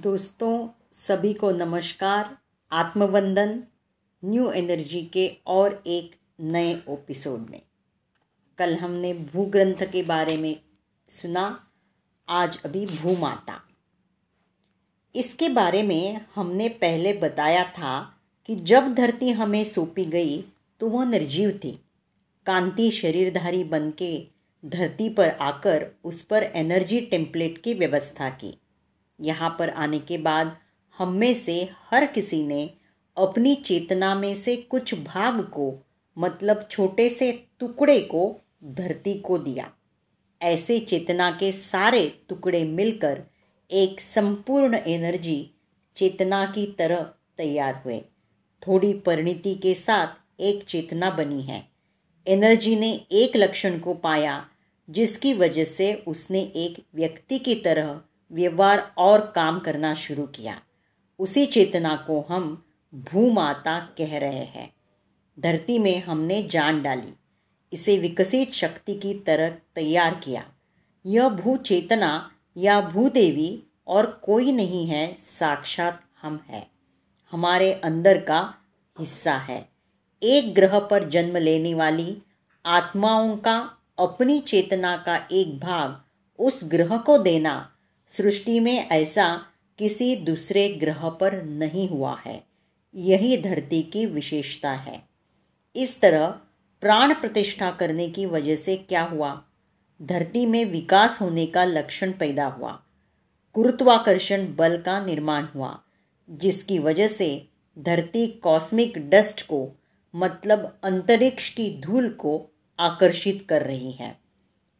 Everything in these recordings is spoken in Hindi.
दोस्तों, सभी को नमस्कार, आत्मवंदन, न्यू एनर्जी के और एक नए एपिसोड में। कल हमने भू ग्रंथ के बारे में सुना, आज अभी भूमाता। इसके बारे में हमने पहले बताया था कि जब धरती हमें सौंपी गई तो वह निर्जीव थी। कांति शरीरधारी बन के धरती पर आकर उस पर एनर्जी टेम्पलेट की व्यवस्था की। यहाँ पर आने के बाद हम में से हर किसी ने अपनी चेतना में से कुछ भाग को मतलब छोटे से टुकड़े को, धरती को दिया। ऐसे चेतना के सारे टुकड़े मिलकर एक संपूर्ण एनर्जी चेतना की तरह तैयार हुए। थोड़ी परिणति के साथ एक चेतना बनी है। एनर्जी ने एक लक्षण को पाया, जिसकी वजह से उसने एक व्यक्ति की तरह व्यवहार और काम करना शुरू किया। उसी चेतना को हम भूमाता कह रहे हैं। धरती में हमने जान डाली। इसे विकसित शक्ति की तरह तैयार किया। यह भू चेतना या भूदेवी और कोई नहीं है, साक्षात हम है। हमारे अंदर का हिस्सा है। एक ग्रह पर जन्म लेने वाली आत्माओं का, अपनी चेतना का एक भाग उस ग्रह को देना सृष्टि में ऐसा किसी दूसरे ग्रह पर नहीं हुआ है। यही धरती की विशेषता है। इस तरह प्राण प्रतिष्ठा करने की वजह से क्या हुआ? धरती में विकास होने का लक्षण पैदा हुआ। गुरुत्वाकर्षण बल का निर्माण हुआ, जिसकी वजह से धरती कॉस्मिक डस्ट को मतलब अंतरिक्ष की धूल को, आकर्षित कर रही है।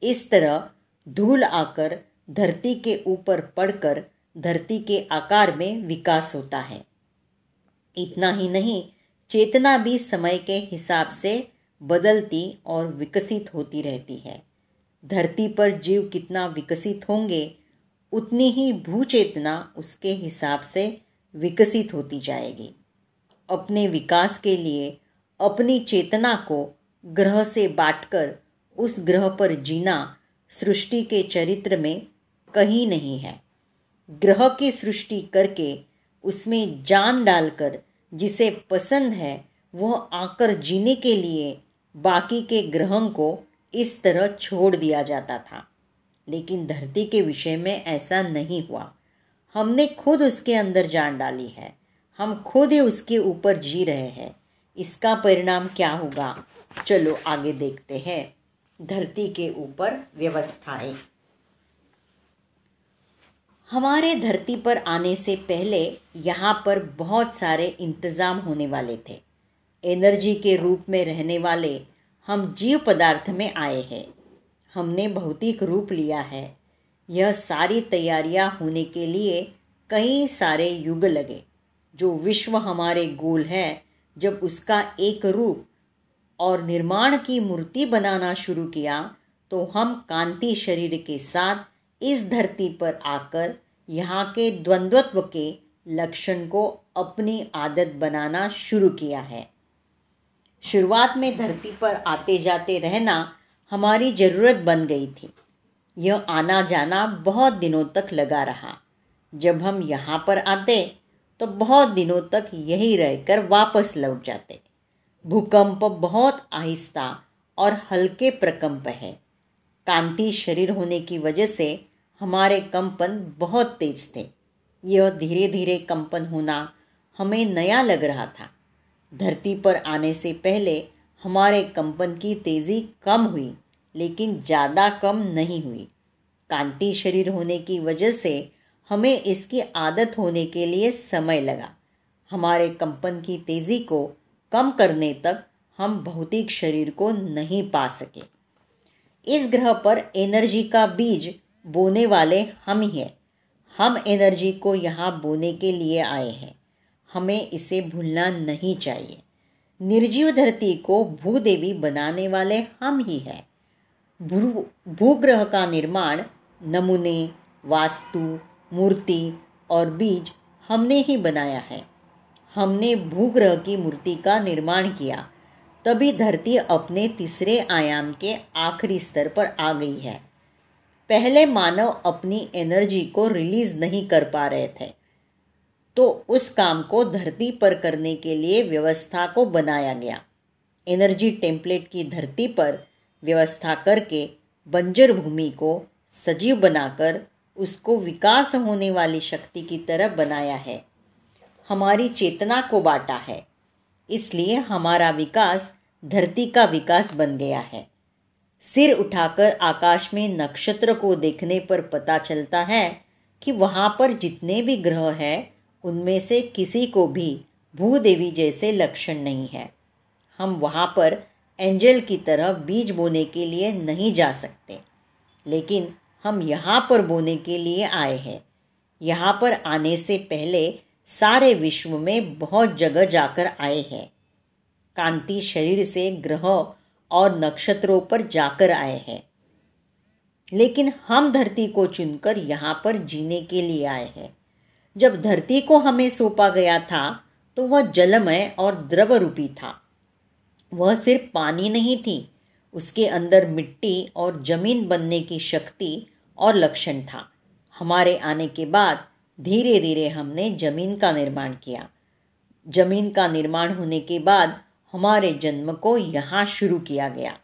इस तरह धूल आकर धरती के ऊपर पड़कर धरती के आकार में विकास होता है। इतना ही नहीं, चेतना भी समय के हिसाब से बदलती और विकसित होती रहती है। धरती पर जीव कितना विकसित होंगे, उतनी ही भूचेतना उसके हिसाब से विकसित होती जाएगी। अपने विकास के लिए अपनी चेतना को ग्रह से बांटकर उस ग्रह पर जीना सृष्टि के चरित्र में कहीं नहीं है। ग्रह की सृष्टि करके उसमें जान डालकर जिसे पसंद है, वह आकर जीने के लिए बाकी के ग्रहों को इस तरह छोड़ दिया जाता था। लेकिन धरती के विषय में ऐसा नहीं हुआ। हमने खुद उसके अंदर जान डाली है। हम खुद ही उसके ऊपर जी रहे हैं। इसका परिणाम क्या होगा? चलो आगे देखते हैं। धरती के ऊपर व्यवस्थाएँ। हमारे धरती पर आने से पहले यहाँ पर बहुत सारे इंतज़ाम होने वाले थे। एनर्जी के रूप में रहने वाले हम जीव पदार्थ में आए हैं। हमने भौतिक रूप लिया है। यह सारी तैयारियाँ होने के लिए कई सारे युग लगे। जो विश्व हमारे गोल है, जब उसका एक रूप और निर्माण की मूर्ति बनाना शुरू किया तो हम कांति शरीर के साथ इस धरती पर आकर यहाँ के द्वंद्वत्व के लक्षण को अपनी आदत बनाना शुरू किया है। शुरुआत में धरती पर आते जाते रहना हमारी ज़रूरत बन गई थी। यह आना जाना बहुत दिनों तक लगा रहा। जब हम यहाँ पर आते तो बहुत दिनों तक यही रहकर वापस लौट जाते। भूकंप बहुत आहिस्ता और हल्के प्रकंप है। कांति शरीर होने की वजह से हमारे कंपन बहुत तेज थे। यह धीरे धीरे कंपन होना हमें नया लग रहा था। धरती पर आने से पहले हमारे कंपन की तेज़ी कम हुई, लेकिन ज़्यादा कम नहीं हुई। कांति शरीर होने की वजह से हमें इसकी आदत होने के लिए समय लगा। हमारे कंपन की तेज़ी को कम करने तक हम भौतिक शरीर को नहीं पा सके। इस ग्रह पर एनर्जी का बीज बोने वाले हम ही हैं। हम एनर्जी को यहाँ बोने के लिए आए हैं। हमें इसे भूलना नहीं चाहिए। निर्जीव धरती को भूदेवी बनाने वाले हम ही हैं। भू, भूग्रह का निर्माण, नमूने, वास्तु, मूर्ति और बीज हमने ही बनाया है। हमने भूग्रह की मूर्ति का निर्माण किया। तभी धरती अपने तीसरे आयाम के आखिरी स्तर पर आ गई है। पहले मानव अपनी एनर्जी को रिलीज़ नहीं कर पा रहे थे। तो उस काम को धरती पर करने के लिए व्यवस्था को बनाया गया। एनर्जी टेम्पलेट की धरती पर व्यवस्था करके बंजर भूमि को सजीव बनाकर उसको विकास होने वाली शक्ति की तरह बनाया है। हमारी चेतना को बांटा है। इसलिए हमारा विकास धरती का विकास बन गया है। सिर उठाकर आकाश में नक्षत्र को देखने पर पता चलता है कि वहाँ पर जितने भी ग्रह हैं, उनमें से किसी को भी भूदेवी जैसे लक्षण नहीं है। हम वहाँ पर एंजल की तरह बीज बोने के लिए नहीं जा सकते। लेकिन हम यहाँ पर बोने के लिए आए हैं। यहाँ पर आने से पहले सारे विश्व में बहुत जगह जाकर आए हैं। कांति शरीर से ग्रह और नक्षत्रों पर जाकर आए हैं। लेकिन हम धरती को चुनकर यहाँ पर जीने के लिए आए हैं। जब धरती को हमें सौंपा गया था तो वह जलमय और द्रव रूपी था। वह सिर्फ़ पानी नहीं थी, उसके अंदर मिट्टी और ज़मीन बनने की शक्ति और लक्षण था। हमारे आने के बाद धीरे धीरे हमने ज़मीन का निर्माण किया। ज़मीन का निर्माण होने के बाद हमारे जन्म को यहाँ शुरू किया गया।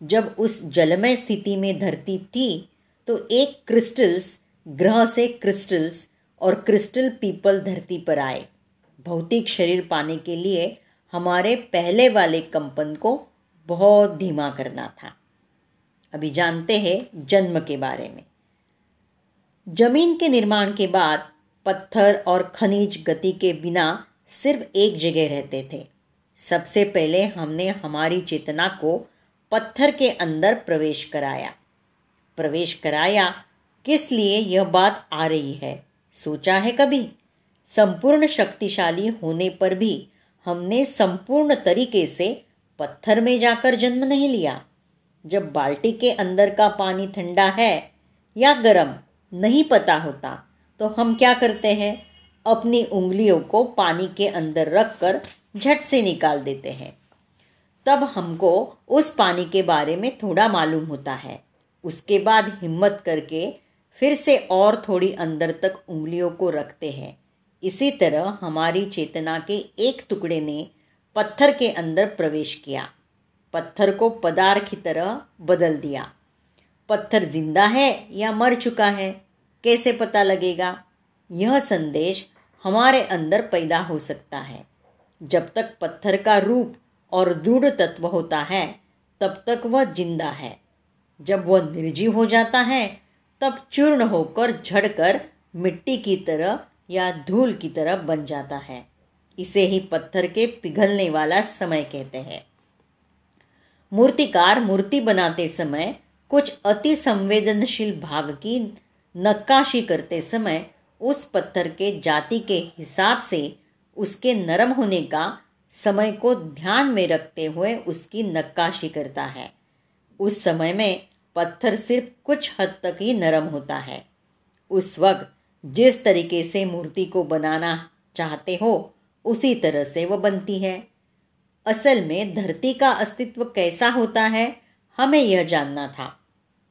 जब उस जलमय स्थिति में धरती थी तो एक क्रिस्टल्स ग्रह से क्रिस्टल्स और क्रिस्टल पीपल धरती पर आए। भौतिक शरीर पाने के लिए हमारे पहले वाले कंपन को बहुत धीमा करना था। अभी जानते हैं जन्म के बारे में। ज़मीन के निर्माण के बाद पत्थर और खनिज गति के बिना सिर्फ़ एक जगह रहते थे। सबसे पहले हमने हमारी चेतना को पत्थर के अंदर प्रवेश कराया। प्रवेश कराया? किस लिए यह बात आ रही है? सोचा है कभी? संपूर्ण शक्तिशाली होने पर भी हमने संपूर्ण तरीके से पत्थर में जाकर जन्म नहीं लिया। जब बाल्टी के अंदर का पानी ठंडा है या गर्म नहीं पता होता तो हम क्या करते हैं? अपनी उंगलियों को पानी के अंदर रखकर झट से निकाल देते हैं। तब हमको उस पानी के बारे में थोड़ा मालूम होता है। उसके बाद हिम्मत करके फिर से और थोड़ी अंदर तक उंगलियों को रखते हैं। इसी तरह हमारी चेतना के एक टुकड़े ने पत्थर के अंदर प्रवेश किया। पत्थर को पदार्थ की तरह बदल दिया। पत्थर ज़िंदा है या मर चुका है, कैसे पता लगेगा? यह संदेश हमारे अंदर पैदा हो सकता है। जब तक पत्थर का रूप और दृढ़ तत्व होता है, तब तक वह ज़िंदा है। जब वह निर्जीव हो जाता है, तब चूर्ण होकर झड़कर मिट्टी की तरह या धूल की तरह बन जाता है। इसे ही पत्थर के पिघलने वाला समय कहते हैं। मूर्तिकार मूर्ति बनाते समय कुछ अति संवेदनशील भाग की नक्काशी करते समय उस पत्थर के जाति के हिसाब से उसके नरम होने का समय को ध्यान में रखते हुए उसकी नक्काशी करता है। उस समय में पत्थर सिर्फ़ कुछ हद तक ही नरम होता है। उस वक्त जिस तरीके से मूर्ति को बनाना चाहते हो, उसी तरह से वह बनती है। असल में धरती का अस्तित्व कैसा होता है, हमें यह जानना था।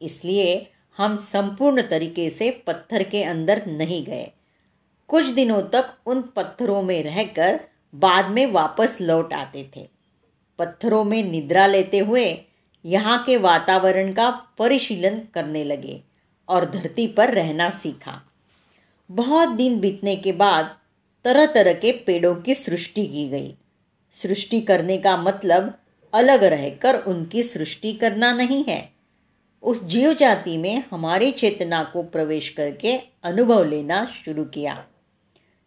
इसलिए हम संपूर्ण तरीके से पत्थर के अंदर नहीं गए। कुछ दिनों तक उन पत्थरों में रहकर बाद में वापस लौट आते थे। पत्थरों में निद्रा लेते हुए यहाँ के वातावरण का परिशीलन करने लगे और धरती पर रहना सीखा। बहुत दिन बीतने के बाद तरह तरह के पेड़ों की सृष्टि की गई। सृष्टि करने का मतलब अलग रहकर उनकी सृष्टि करना नहीं है। उस जीव जाति में हमारी चेतना को प्रवेश करके अनुभव लेना शुरू किया।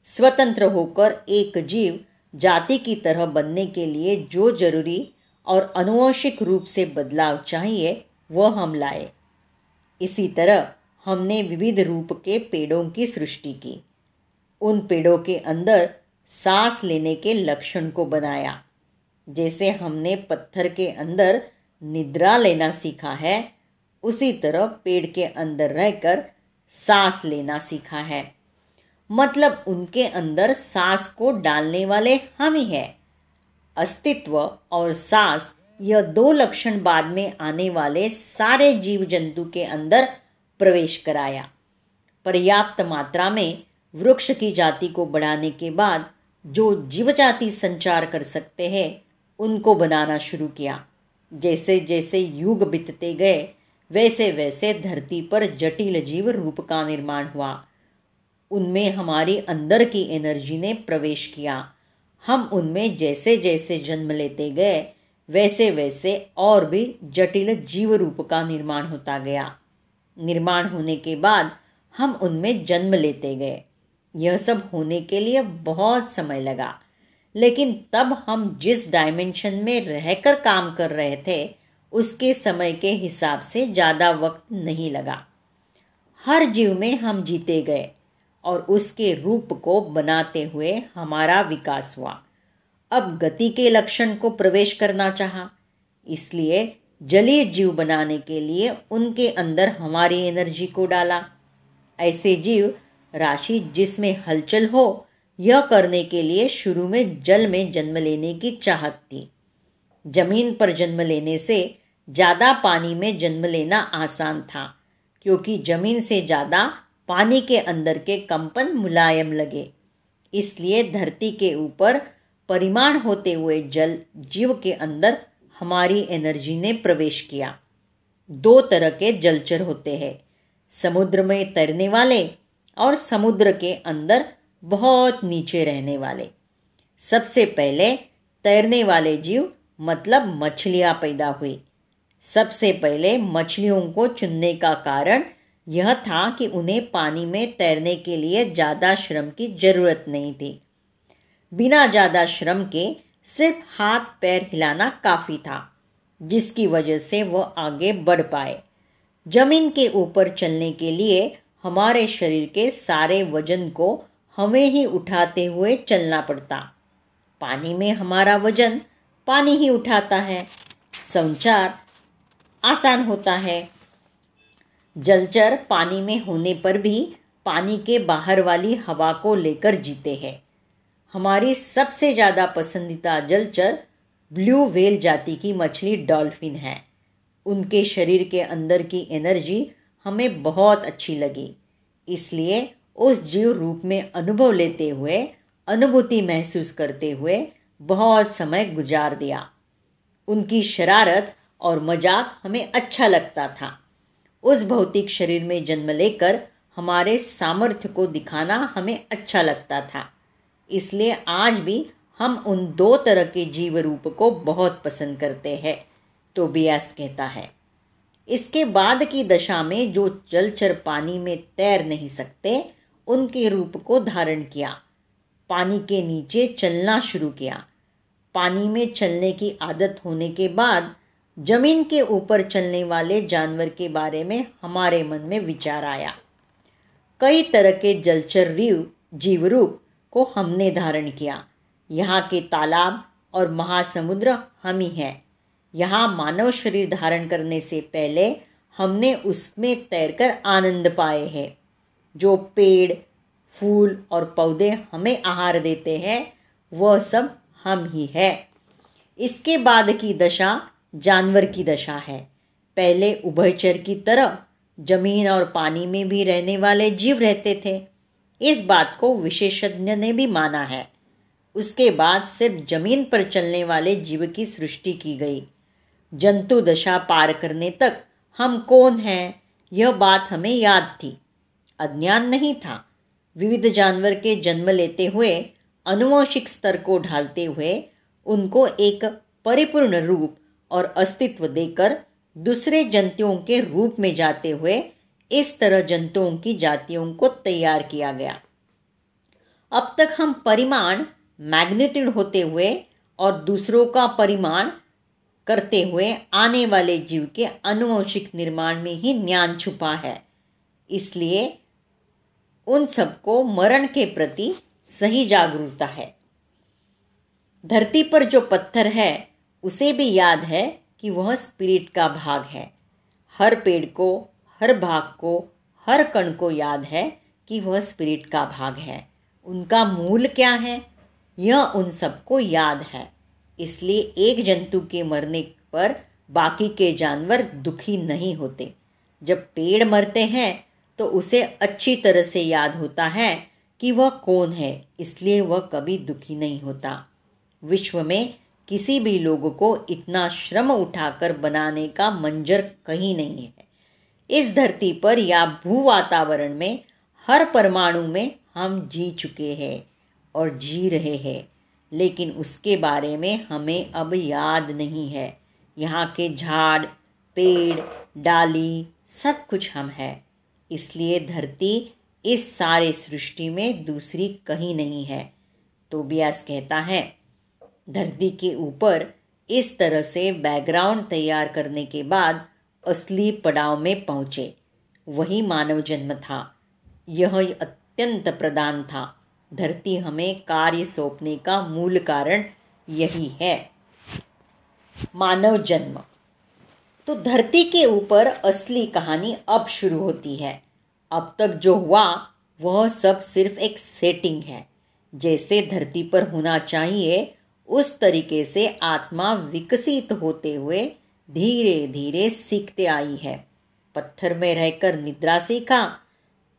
स्वतंत्र होकर एक जीव जाति की तरह बनने के लिए जो ज़रूरी और अनुवंशिक रूप से बदलाव चाहिए, वह हम लाए। इसी तरह हमने विविध रूप के पेड़ों की सृष्टि की। उन पेड़ों के अंदर सांस लेने के लक्षण को बनाया, जैसे हमने पत्थर के अंदर निद्रा लेना सीखा है, उसी तरह पेड़ के अंदर रहकर सांस लेना सीखा है। मतलब उनके अंदर सांस को डालने वाले हम ही हैं। अस्तित्व और सांस, यह दो लक्षण बाद में आने वाले सारे जीव जंतु के अंदर प्रवेश कराया। पर्याप्त मात्रा में वृक्ष की जाति को बढ़ाने के बाद जो जीव जाति संचार कर सकते हैं, उनको बनाना शुरू किया। जैसे जैसे युग बीतते गए, वैसे वैसे धरती पर जटिल जीव रूप का निर्माण हुआ। उनमें हमारी अंदर की एनर्जी ने प्रवेश किया। हम उनमें जैसे जैसे जन्म लेते गए वैसे वैसे और भी जटिल जीव रूप का निर्माण होता गया। निर्माण होने के बाद हम उनमें जन्म लेते गए। यह सब होने के लिए बहुत समय लगा। लेकिन तब हम जिस डायमेंशन में रहकर काम कर रहे थे, उसके समय के हिसाब से ज़्यादा वक्त नहीं लगा। हर जीव में हम जीते गए। और उसके रूप को बनाते हुए हमारा विकास हुआ। अब गति के लक्षण को प्रवेश करना चाहा, इसलिए जलीय जीव बनाने के लिए उनके अंदर हमारी एनर्जी को डाला। ऐसे जीव राशि जिसमें हलचल हो, यह करने के लिए शुरू में जल में जन्म लेने की चाहत थी। ज़मीन पर जन्म लेने से ज़्यादा पानी में जन्म लेना आसान था, क्योंकि ज़मीन से ज़्यादा पानी के अंदर के कंपन मुलायम लगे। इसलिए धरती के ऊपर परिमाण होते हुए जल जीव के अंदर हमारी एनर्जी ने प्रवेश किया। दो तरह के जलचर होते हैं, समुद्र में तैरने वाले और समुद्र के अंदर बहुत नीचे रहने वाले। सबसे पहले तैरने वाले जीव मतलब मछलियाँ पैदा हुई। सबसे पहले मछलियों को चुनने का कारण यह था कि उन्हें पानी में तैरने के लिए ज़्यादा श्रम की ज़रूरत नहीं थी। बिना ज़्यादा श्रम के सिर्फ़ हाथ पैर हिलाना काफ़ी था, जिसकी वजह से वह आगे बढ़ पाए। ज़मीन के ऊपर चलने के लिए हमारे शरीर के सारे वज़न को हमें ही उठाते हुए चलना पड़ता। पानी में हमारा वज़न पानी ही उठाता है। संचार आसान होता है। जलचर पानी में होने पर भी पानी के बाहर वाली हवा को लेकर जीते हैं। हमारी सबसे ज़्यादा पसंदीदा जलचर ब्लू वेल जाति की मछली डॉल्फिन है। उनके शरीर के अंदर की एनर्जी हमें बहुत अच्छी लगी। इसलिए उस जीव रूप में अनुभव लेते हुए, अनुभूति महसूस करते हुए बहुत समय गुजार दिया। उनकी शरारत और मज़ाक हमें अच्छा लगता था। उस भौतिक शरीर में जन्म लेकर हमारे सामर्थ्य को दिखाना हमें अच्छा लगता था। इसलिए आज भी हम उन दो तरह के जीव रूप को बहुत पसंद करते हैं तो बियास कहता है। इसके बाद की दशा में जो जलचर पानी में तैर नहीं सकते, उनके रूप को धारण किया। पानी के नीचे चलना शुरू किया। पानी में चलने की आदत होने के बाद ज़मीन के ऊपर चलने वाले जानवर के बारे में हमारे मन में विचार आया। कई तरह के जलचर रीव जीव रूप को हमने धारण किया। यहाँ के तालाब और महासमुद्र हम ही हैं। यहाँ मानव शरीर धारण करने से पहले हमने उसमें तैरकर आनंद पाए हैं। जो पेड़, फूल और पौधे हमें आहार देते हैं, वह सब हम ही है। इसके बाद की दशा जानवर की दशा है। पहले उभयचर की तरह ज़मीन और पानी में भी रहने वाले जीव रहते थे। इस बात को विशेषज्ञ ने भी माना है। उसके बाद सिर्फ़ ज़मीन पर चलने वाले जीव की सृष्टि की गई। जंतु दशा पार करने तक हम कौन हैं, यह बात हमें याद थी। अज्ञान नहीं था। विविध जानवर के जन्म लेते हुए अनुवंशिक स्तर को ढालते हुए, उनको एक परिपूर्ण रूप और अस्तित्व देकर दूसरे जंतुओं के रूप में जाते हुए इस तरह जंतुओं की जातियों को तैयार किया गया। अब तक हम परिमाण मैग्नेट्यूड होते हुए और दूसरों का परिमाण करते हुए आने वाले जीव के अनुवंशिक निर्माण में ही ज्ञान छुपा है। इसलिए उन सबको मरण के प्रति सही जागरूकता है। धरती पर जो पत्थर है उसे भी याद है कि वह स्पिरिट का भाग है। हर पेड़ को, हर भाग को, हर कण को याद है कि वह स्पिरिट का भाग है। उनका मूल क्या है? यह उन सबको याद है। इसलिए एक जंतु के मरने पर बाकी के जानवर दुखी नहीं होते। जब पेड़ मरते हैं तो उसे अच्छी तरह से याद होता है कि वह कौन है। इसलिए वह कभी दुखी नहीं होता। विश्व में किसी भी लोग को इतना श्रम उठाकर बनाने का मंजर कहीं नहीं है। इस धरती पर या भू वातावरण में, हर परमाणु में हम जी चुके हैं और जी रहे हैं, लेकिन उसके बारे में हमें अब याद नहीं है। यहाँ के झाड़, पेड़, डाली, सब कुछ हम है। इसलिए धरती इस सारे सृष्टि में दूसरी कहीं नहीं है तो ब्यास कहता है धरती के ऊपर इस तरह से बैकग्राउंड तैयार करने के बाद असली पड़ाव में पहुँचे। वही मानव जन्म था। यह अत्यंत प्रदान था। धरती हमें कार्य सौंपने का मूल कारण यही है। मानव जन्म। तो धरती के ऊपर असली कहानी अब शुरू होती है। अब तक जो हुआ, वह सब सिर्फ़ एक सेटिंग है, जैसे धरती पर होना चाहिए उस तरीके से आत्मा विकसित होते हुए धीरे धीरे सीखते आई है। पत्थर में रहकर निद्रा सीखा,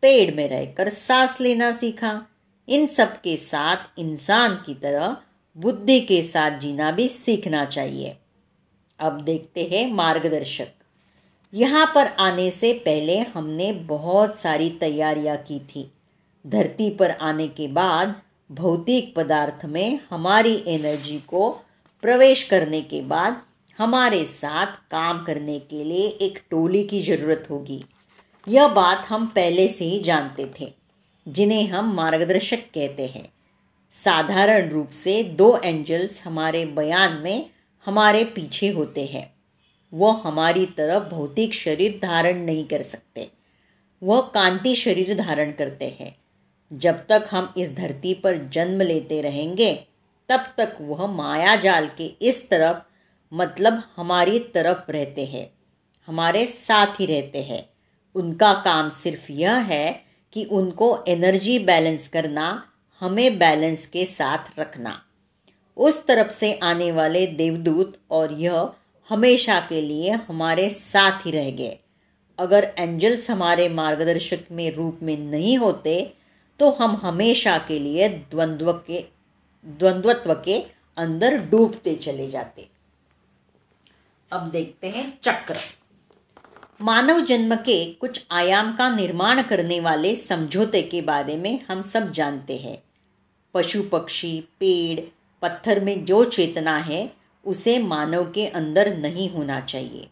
पेड़ में रहकर सांस लेना सीखा। इन सब के साथ इंसान की तरह बुद्धि के साथ जीना भी सीखना चाहिए। अब देखते हैं मार्गदर्शक। यहाँ पर आने से पहले हमने बहुत सारी तैयारियाँ की थी। धरती पर आने के बाद भौतिक पदार्थ में हमारी एनर्जी को प्रवेश करने के बाद हमारे साथ काम करने के लिए एक टोली की ज़रूरत होगी। यह बात हम पहले से ही जानते थे, जिन्हें हम मार्गदर्शक कहते हैं। साधारण रूप से दो एंजल्स हमारे बयान में हमारे पीछे होते हैं। वह हमारी तरफ़ भौतिक शरीर धारण नहीं कर सकते। वह कांति शरीर धारण करते हैं। जब तक हम इस धरती पर जन्म लेते रहेंगे, तब तक वह माया जाल के इस तरफ़ मतलब हमारी तरफ़ रहते हैं, हमारे साथ ही रहते हैं। उनका काम सिर्फ़ यह है कि उनको एनर्जी बैलेंस करना, हमें बैलेंस के साथ रखना। उस तरफ़ से आने वाले देवदूत और यह हमेशा के लिए हमारे साथ ही रह गए अगर एंजल्स हमारे मार्गदर्शक में रूप में नहीं होते तो हम हमेशा के लिए द्वंद्व के, द्वंद्वत्व के अंदर डूबते चले जाते। अब देखते हैं चक्र। मानव जन्म के कुछ आयाम का निर्माण करने वाले समझौते के बारे में हम सब जानते हैं। पशु पक्षी, पेड़, पत्थर में जो चेतना है, उसे मानव के अंदर नहीं होना चाहिए।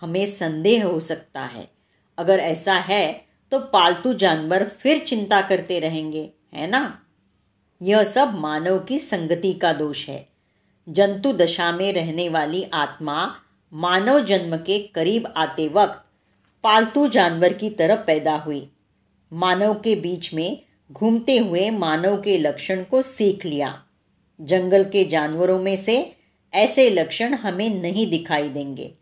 हमें संदेह हो सकता है। अगर ऐसा है तो पालतू जानवर फिर चिंता करते रहेंगे, है ना? यह सब मानव की संगति का दोष है। जंतु दशा में रहने वाली आत्मा मानव जन्म के करीब आते वक्त पालतू जानवर की तरह पैदा हुई। मानव के बीच में घूमते हुए मानव के लक्षण को सीख लिया। जंगल के जानवरों में से ऐसे लक्षण हमें नहीं दिखाई देंगे।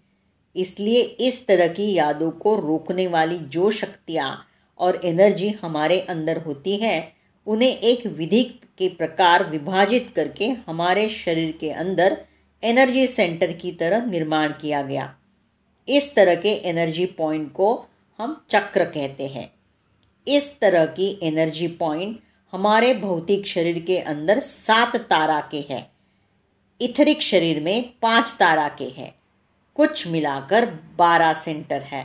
इसलिए इस तरह की यादों को रोकने वाली जो शक्तियाँ और एनर्जी हमारे अंदर होती है, उन्हें एक विधि के प्रकार विभाजित करके हमारे शरीर के अंदर एनर्जी सेंटर की तरह निर्माण किया गया। इस तरह के एनर्जी पॉइंट को हम चक्र कहते हैं। इस तरह की एनर्जी पॉइंट हमारे भौतिक शरीर के अंदर सात तारा के हैं। इथरिक शरीर में पाँच तारा के हैं। कुछ मिलाकर बारह सेंटर है।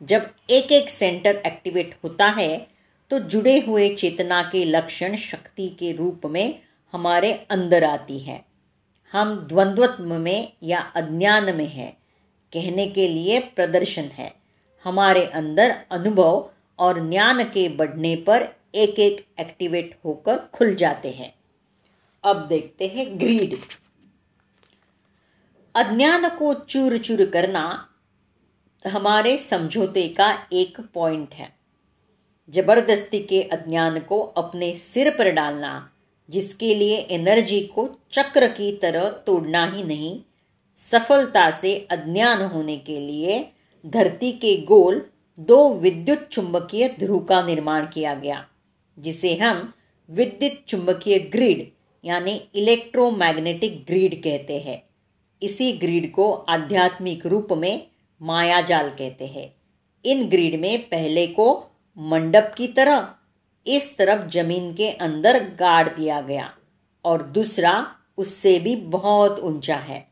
जब एक एक सेंटर एक्टिवेट होता है तो जुड़े हुए चेतना के लक्षण शक्ति के रूप में हमारे अंदर आती है। हम द्वंद्वत्व में या अज्ञान में है। कहने के लिए प्रदर्शन है। हमारे अंदर अनुभव और ज्ञान के बढ़ने पर एक एक एक्टिवेट होकर खुल जाते हैं। अब देखते हैं ग्रीड। अज्ञान को चूर चूर करना हमारे समझौते का एक पॉइंट है। ज़बरदस्ती के अज्ञान को अपने सिर पर डालना, जिसके लिए एनर्जी को चक्र की तरह तोड़ना ही नहीं, सफलता से अज्ञान होने के लिए धरती के गोल दो विद्युत चुंबकीय ध्रुव का निर्माण किया गया, जिसे हम विद्युत चुंबकीय ग्रिड यानी इलेक्ट्रोमैग्नेटिक ग्रिड कहते हैं। इसी ग्रीड को आध्यात्मिक रूप में मायाजाल कहते हैं। इन ग्रीड में पहले को मंडप की तरह, इस तरफ़ ज़मीन के अंदर गाड़ दिया गया और दूसरा उससे भी बहुत ऊँचा है।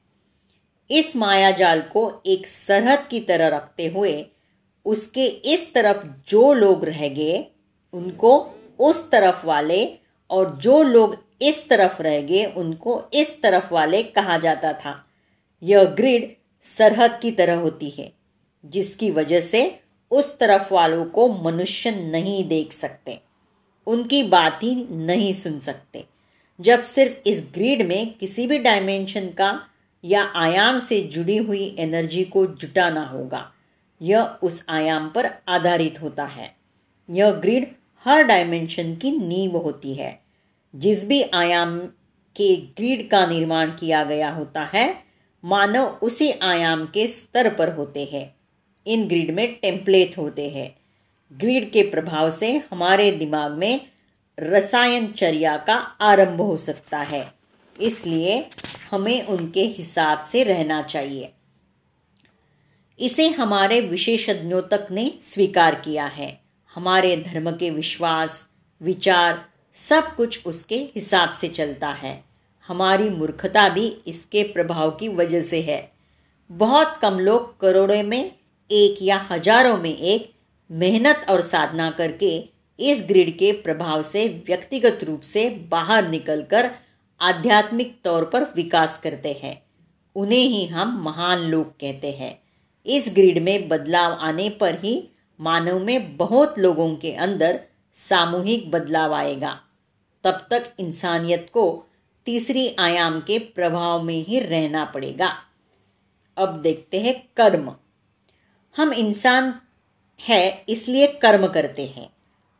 इस माया जाल को एक सरहद की तरह रखते हुए उसके इस तरफ़ जो लोग रह गए, उनको उस तरफ़ वाले और जो लोग इस तरफ़ रह गए, उनको इस तरफ़ वाले कहा जाता था। यह ग्रिड सरहद की तरह होती है, जिसकी वजह से उस तरफ़ वालों को मनुष्य नहीं देख सकते, उनकी बात ही नहीं सुन सकते। जब सिर्फ़ इस ग्रिड में किसी भी डायमेंशन का या आयाम से जुड़ी हुई एनर्जी को जुटाना होगा, यह उस आयाम पर आधारित होता है। यह ग्रिड हर डायमेंशन की नींव होती है, जिस भी आयाम के ग्रिड का निर्माण किया गया होता है मानव उसी आयाम के स्तर पर होते हैं। इन ग्रिड में टेम्पलेट होते हैं। ग्रिड के प्रभाव से हमारे दिमाग में रसायन चर्या का आरंभ हो सकता है। इसलिए हमें उनके हिसाब से रहना चाहिए। इसे हमारे विशेषज्ञों तक ने स्वीकार किया है। हमारे धर्म के विश्वास, विचार, सब कुछ उसके हिसाब से चलता है। हमारी मूर्खता भी इसके प्रभाव की वजह से है। बहुत कम लोग करोड़ों में एक या हज़ारों में एक मेहनत और साधना करके इस ग्रिड के प्रभाव से व्यक्तिगत रूप से बाहर निकलकर आध्यात्मिक तौर पर विकास करते हैं। उन्हें ही हम महान लोग कहते हैं। इस ग्रिड में बदलाव आने पर ही मानव में बहुत लोगों के अंदर सामूहिक बदलाव आएगा। तब तक इंसानियत को तीसरी आयाम के प्रभाव में ही रहना पड़ेगा। अब देखते हैं कर्म। हम इंसान है, इसलिए कर्म करते हैं।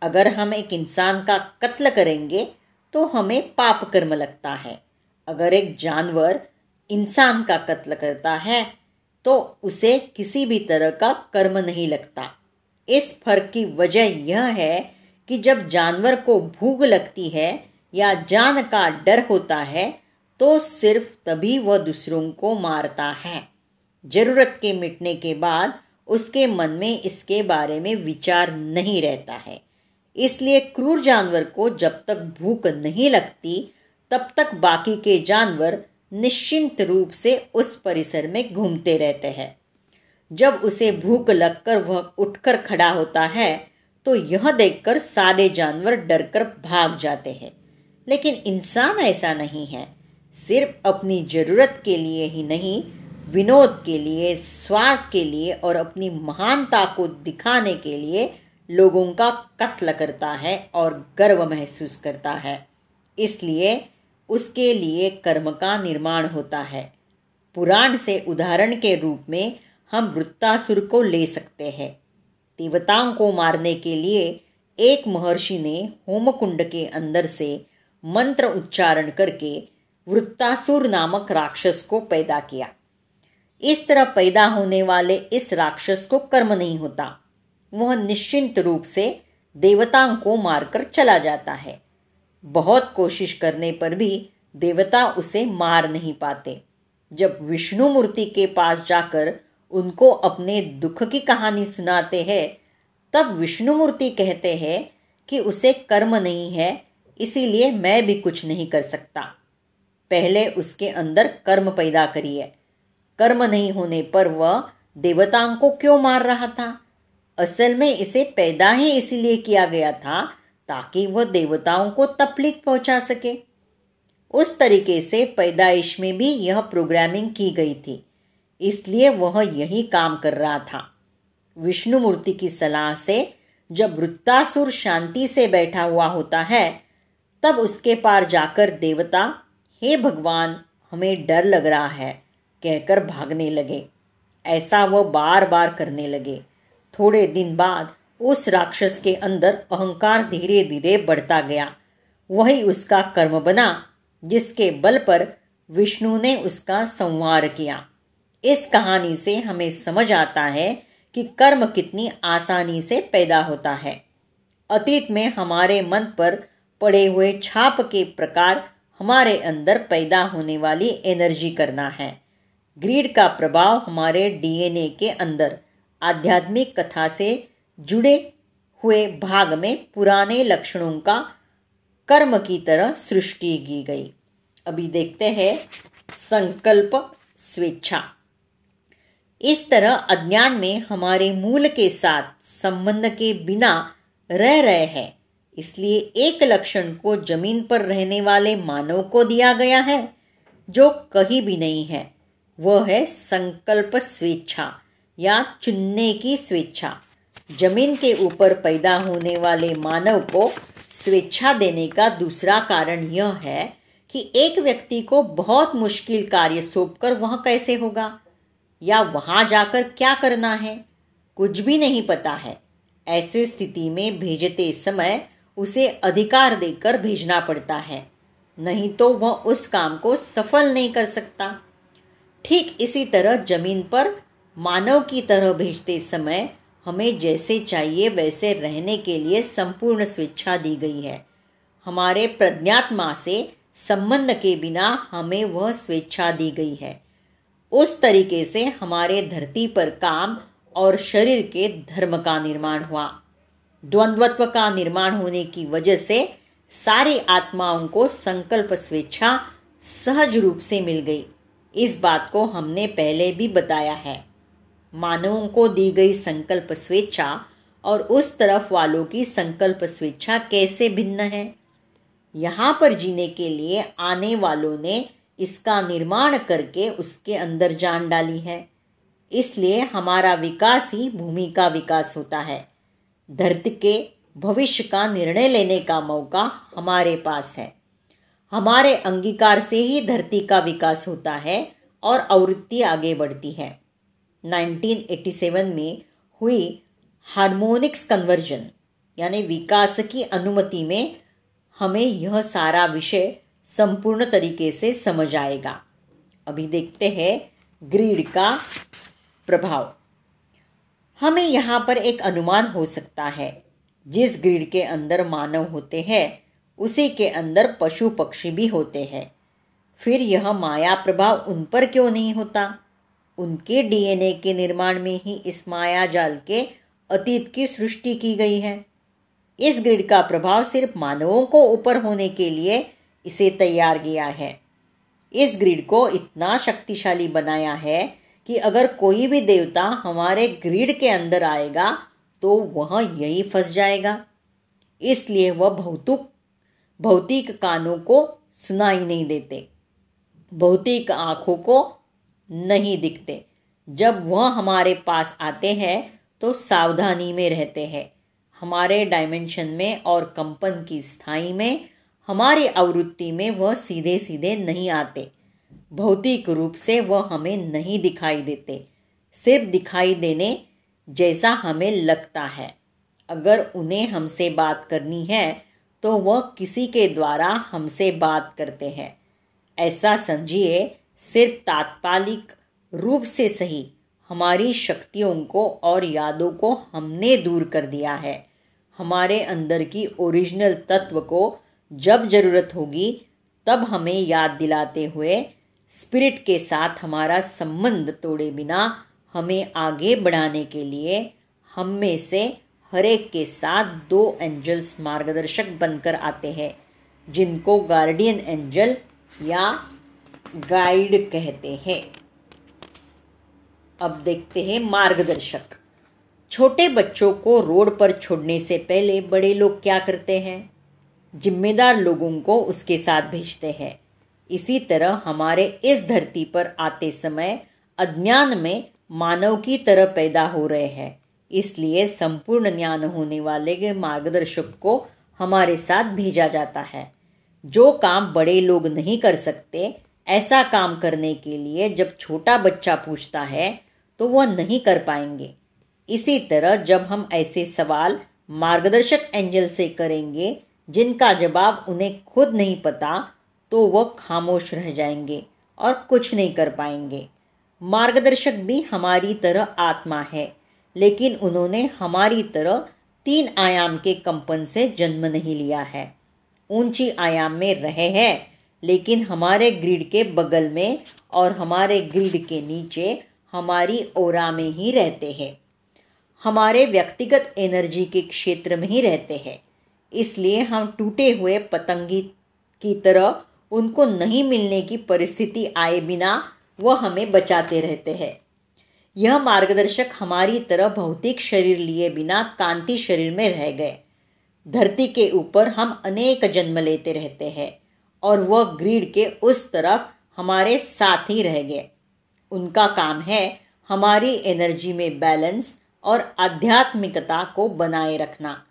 अगर हम एक इंसान का कत्ल करेंगे तो हमें पाप कर्म लगता है। अगर एक जानवर इंसान का कत्ल करता है तो उसे किसी भी तरह का कर्म नहीं लगता। इस फ़र्क की वजह यह है कि जब जानवर को भूख लगती है या जान का डर होता है तो सिर्फ़ तभी वह दूसरों को मारता है। ज़रूरत के मिटने के बाद उसके मन में इसके बारे में विचार नहीं रहता है। इसलिए क्रूर जानवर को जब तक भूख नहीं लगती, तब तक बाकी के जानवर निश्चिंत रूप से उस परिसर में घूमते रहते हैं। जब उसे भूख लगकर वह उठकर खड़ा होता है तो यह देखकर सारे जानवर डरकर भाग जाते हैं। लेकिन इंसान ऐसा नहीं है। सिर्फ़ अपनी ज़रूरत के लिए ही नहीं, विनोद के लिए, स्वार्थ के लिए और अपनी महानता को दिखाने के लिए लोगों का कत्ल करता है और गर्व महसूस करता है। इसलिए उसके लिए कर्म का निर्माण होता है। पुराण से उदाहरण के रूप में हम वृत्तासुर को ले सकते हैं। देवताओं को मारने के लिए एक महर्षि ने होमकुंड के अंदर से मंत्र उच्चारण करके वृत्तासुर नामक राक्षस को पैदा किया। इस तरह पैदा होने वाले इस राक्षस को कर्म नहीं होता। वह निश्चिंत रूप से देवताओं को मारकर चला जाता है। बहुत कोशिश करने पर भी देवता उसे मार नहीं पाते। जब विष्णु मूर्ति के पास जाकर उनको अपने दुख की कहानी सुनाते हैं, तब विष्णु मूर्ति कहते हैं कि उसे कर्म नहीं है इसीलिए मैं भी कुछ नहीं कर सकता। पहले उसके अंदर कर्म पैदा करिए। कर्म नहीं होने पर वह देवताओं को क्यों मार रहा था? असल में इसे पैदा ही इसीलिए किया गया था ताकि वह देवताओं को तकलीफ़ पहुँचा सके। उस तरीके से पैदाइश में भी यह प्रोग्रामिंग की गई थी। इसलिए वह यही काम कर रहा था। विष्णु मूर्ति की सलाह से जब वृत्तासुर शांति से बैठा हुआ होता है तब उसके पार जाकर देवता, हे भगवान, हमें डर लग रहा है, कहकर भागने लगे। ऐसा वह बार बार करने लगे। थोड़े दिन बाद उस राक्षस के अंदर अहंकार धीरे धीरे बढ़ता गया। वही उसका कर्म बना, जिसके बल पर विष्णु ने उसका संवार किया। इस कहानी से हमें समझ आता है कि कर्म कितनी आसानी से पैदा होता है। अतीत में हमारे मन पर पड़े हुए छाप के प्रकार हमारे अंदर पैदा होने वाली एनर्जी करना है। ग्रीड का प्रभाव हमारे डीएनए के अंदर, आध्यात्मिक कथा से जुड़े हुए भाग में पुराने लक्षणों का कर्म की तरह सृष्टि की गई। अभी देखते हैं संकल्प स्वेच्छा। इस तरह अज्ञान में हमारे मूल के साथ संबंध के बिना रह रहे हैं। इसलिए एक लक्षण को ज़मीन पर रहने वाले मानव को दिया गया है, जो कहीं भी नहीं है। वह है संकल्प स्वेच्छा या चुनने की स्वेच्छा। ज़मीन के ऊपर पैदा होने वाले मानव को स्वेच्छा देने का दूसरा कारण यह है कि एक व्यक्ति को बहुत मुश्किल कार्य सौंपकर वह कैसे होगा? या वहाँ जाकर क्या करना है? कुछ भी नहीं पता है। ऐसे स्थिति में भेजते समय उसे अधिकार देकर भेजना पड़ता है। नहीं तो वह उस काम को सफल नहीं कर सकता। ठीक इसी तरह ज़मीन पर मानव की तरह भेजते समय हमें जैसे चाहिए वैसे रहने के लिए संपूर्ण स्वेच्छा दी गई है। हमारे प्रज्ञात्मा से संबंध के बिना हमें वह स्वेच्छा दी गई है। उस तरीके से हमारे धरती पर काम और शरीर के धर्म का निर्माण हुआ। द्वंद्वत्व का निर्माण होने की वजह से सारी आत्माओं को संकल्प स्वेच्छा सहज रूप से मिल गई। इस बात को हमने पहले भी बताया है। मानवों को दी गई संकल्प स्वेच्छा और उस तरफ़ वालों की संकल्प स्वेच्छा कैसे भिन्न है? यहाँ पर जीने के लिए आने वालों ने इसका निर्माण करके उसके अंदर जान डाली है। इसलिए हमारा विकास ही भूमि का विकास होता है। धरती के भविष्य का निर्णय लेने का मौका हमारे पास है। हमारे अंगीकार से ही धरती का विकास होता है और आवृत्ति आगे बढ़ती है। 1987 में हुई हार्मोनिक्स कन्वर्जन, यानी विकास की अनुमति में हमें यह सारा विषय संपूर्ण तरीके से समझ आएगा। अभी देखते हैं ग्रीड का प्रभाव। हमें यहाँ पर एक अनुमान हो सकता है। जिस ग्रीड के अंदर मानव होते हैं, उसी के अंदर पशु पक्षी भी होते हैं। फिर यह माया प्रभाव उन पर क्यों नहीं होता? उनके डीएनए के निर्माण में ही इस माया जाल के अतीत की सृष्टि की गई है। इस ग्रिड का प्रभाव सिर्फ़ मानवों को ऊपर होने के लिए इसे तैयार किया है। इस ग्रिड को इतना शक्तिशाली बनाया है कि अगर कोई भी देवता हमारे ग्रिड के अंदर आएगा तो वह यही फंस जाएगा। इसलिए वह भौतिक भौतिक कानों को सुनाई नहीं देते, भौतिक आँखों को नहीं दिखते। जब वह हमारे पास आते हैं तो सावधानी में रहते हैं। हमारे डायमेंशन में और कंपन की स्थायी में, हमारी आवृत्ति में वह सीधे सीधे नहीं आते। भौतिक रूप से वह हमें नहीं दिखाई देते, सिर्फ़ दिखाई देने जैसा हमें लगता है। अगर उन्हें हमसे बात करनी है तो वह किसी के द्वारा हमसे बात करते हैं। ऐसा समझिए, सिर्फ़ तात्कालिक रूप से सही, हमारी शक्तियों को और यादों को हमने दूर कर दिया है। हमारे अंदर की ओरिजिनल तत्व को जब ज़रूरत होगी, तब हमें याद दिलाते हुए स्पिरिट के साथ हमारा संबंध तोड़े बिना हमें आगे बढ़ाने के लिए हम में से हर एक के साथ दो एंजल्स मार्गदर्शक बनकर आते हैं, जिनको गार्डियन एंजल या गाइड कहते हैं। अब देखते हैं मार्गदर्शक। छोटे बच्चों को रोड पर छोड़ने से पहले बड़े लोग क्या करते हैं? जिम्मेदार लोगों को उसके साथ भेजते हैं। इसी तरह हमारे इस धरती पर आते समय अज्ञान में मानव की तरह पैदा हो रहे हैं। इसलिए संपूर्ण ज्ञान होने वाले के मार्गदर्शक को हमारे साथ भेजा जाता है। जो काम बड़े लोग नहीं कर सकते, ऐसा काम करने के लिए जब छोटा बच्चा पूछता है तो वह नहीं कर पाएँगे। इसी तरह जब हम ऐसे सवाल मार्गदर्शक एंजल से करेंगे, जिनका जवाब उन्हें खुद नहीं पता तो वह खामोश रह जाएँगे और कुछ नहीं कर पाएँगे। मार्गदर्शक भी हमारी तरह आत्मा है, लेकिन उन्होंने हमारी तरह तीन आयाम के कंपन से जन्म नहीं लिया है। ऊँची आयाम में रहे हैं, लेकिन हमारे ग्रिड के बगल में और हमारे ग्रिड के नीचे हमारी ओरा में ही रहते हैं। हमारे व्यक्तिगत एनर्जी के क्षेत्र में ही रहते हैं। इसलिए हम टूटे हुए पतंगी की तरह उनको नहीं मिलने की परिस्थिति आए बिना वह हमें बचाते रहते हैं। यह मार्गदर्शक हमारी तरह भौतिक शरीर लिए बिना कांति शरीर में रह गए। धरती के ऊपर हम अनेक जन्म लेते रहते हैं और वह ग्रीड के उस तरफ़ हमारे साथ ही रह गए। उनका काम है हमारी एनर्जी में बैलेंस और आध्यात्मिकता को बनाए रखना।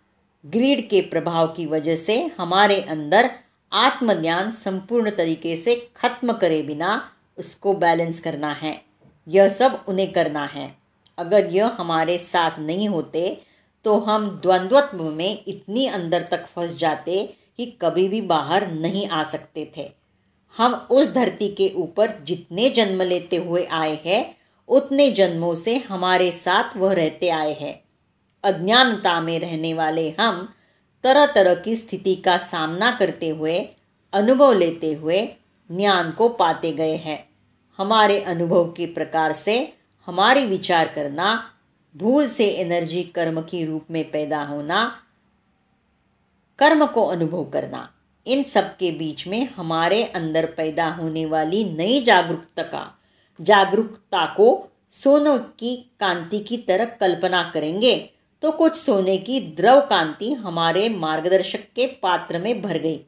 ग्रीड के प्रभाव की वजह से हमारे अंदर आत्मज्ञान संपूर्ण तरीके से खत्म करे बिना उसको बैलेंस करना है। यह सब उन्हें करना है। अगर यह हमारे साथ नहीं होते तो हम द्वंद्वत्व में इतनी अंदर तक फंस जाते कि कभी भी बाहर नहीं आ सकते थे। हम उस धरती के ऊपर जितने जन्म लेते हुए आए हैं, उतने जन्मों से हमारे साथ वह रहते आए हैं। अज्ञानता में रहने वाले हम तरह तरह की स्थिति का सामना करते हुए, अनुभव लेते हुए ज्ञान को पाते गए हैं। हमारे अनुभव के प्रकार से हमारी विचार करना, भूल से एनर्जी कर्म की रूप में पैदा होना, कर्म को अनुभव करना, इन सब के बीच में हमारे अंदर पैदा होने वाली नई जागरूकता का, जागरूकता को सोने की, कांति की तरह कल्पना करेंगे। तो कुछ सोने की द्रव कांति हमारे मार्गदर्शक के पात्र में भर गई।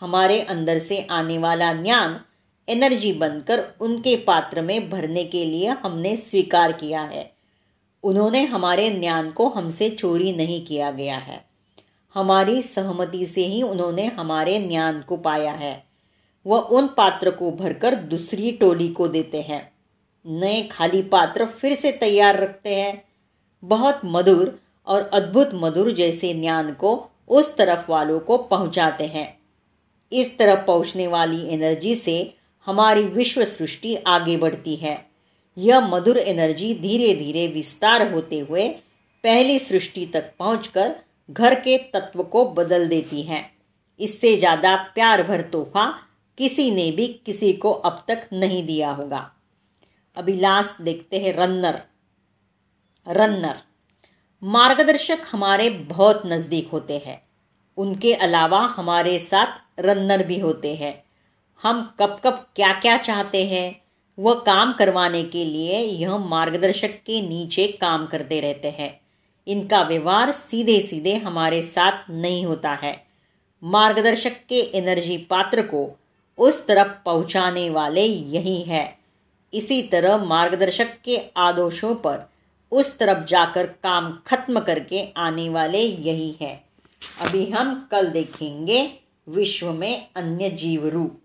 हमारे अंदर से आने वाला ज्ञान एनर्जी बनकर उनके पात्र में भरने के लिए हमने स्वीकार किया है। उन्होंने हमारे ज्ञान को हमसे चोरी नहीं किया गया है। हमारी सहमति से ही उन्होंने हमारे ज्ञान को पाया है। वह उन पात्र को भरकर दूसरी टोली को देते हैं। नए खाली पात्र फिर से तैयार रखते हैं। बहुत मधुर और अद्भुत मधुर जैसे ज्ञान को उस तरफ़ वालों को पहुंचाते हैं। इस तरफ़ पहुँचने वाली एनर्जी से हमारी विश्व सृष्टि आगे बढ़ती है। यह मधुर एनर्जी धीरे धीरे विस्तार होते हुए पहली सृष्टि तक पहुंचकर घर के तत्व को बदल देती है। इससे ज़्यादा प्यार भर तोहफा किसी ने भी किसी को अब तक नहीं दिया होगा। अभी लास्ट देखते हैं रन्नर रन्नर मार्गदर्शक हमारे बहुत नज़दीक होते हैं। उनके अलावा हमारे साथ रन्नर भी होते हैं। हम कब कब क्या क्या चाहते हैं वह काम करवाने के लिए यह मार्गदर्शक के नीचे काम करते रहते हैं। इनका व्यवहार सीधे सीधे हमारे साथ नहीं होता है। मार्गदर्शक के एनर्जी पात्र को उस तरफ़ पहुँचाने वाले यही है। इसी तरह मार्गदर्शक के आदोषों पर उस तरफ़ जाकर काम खत्म करके आने वाले यही है। अभी हम कल देखेंगे विश्व में अन्य जीव रूप।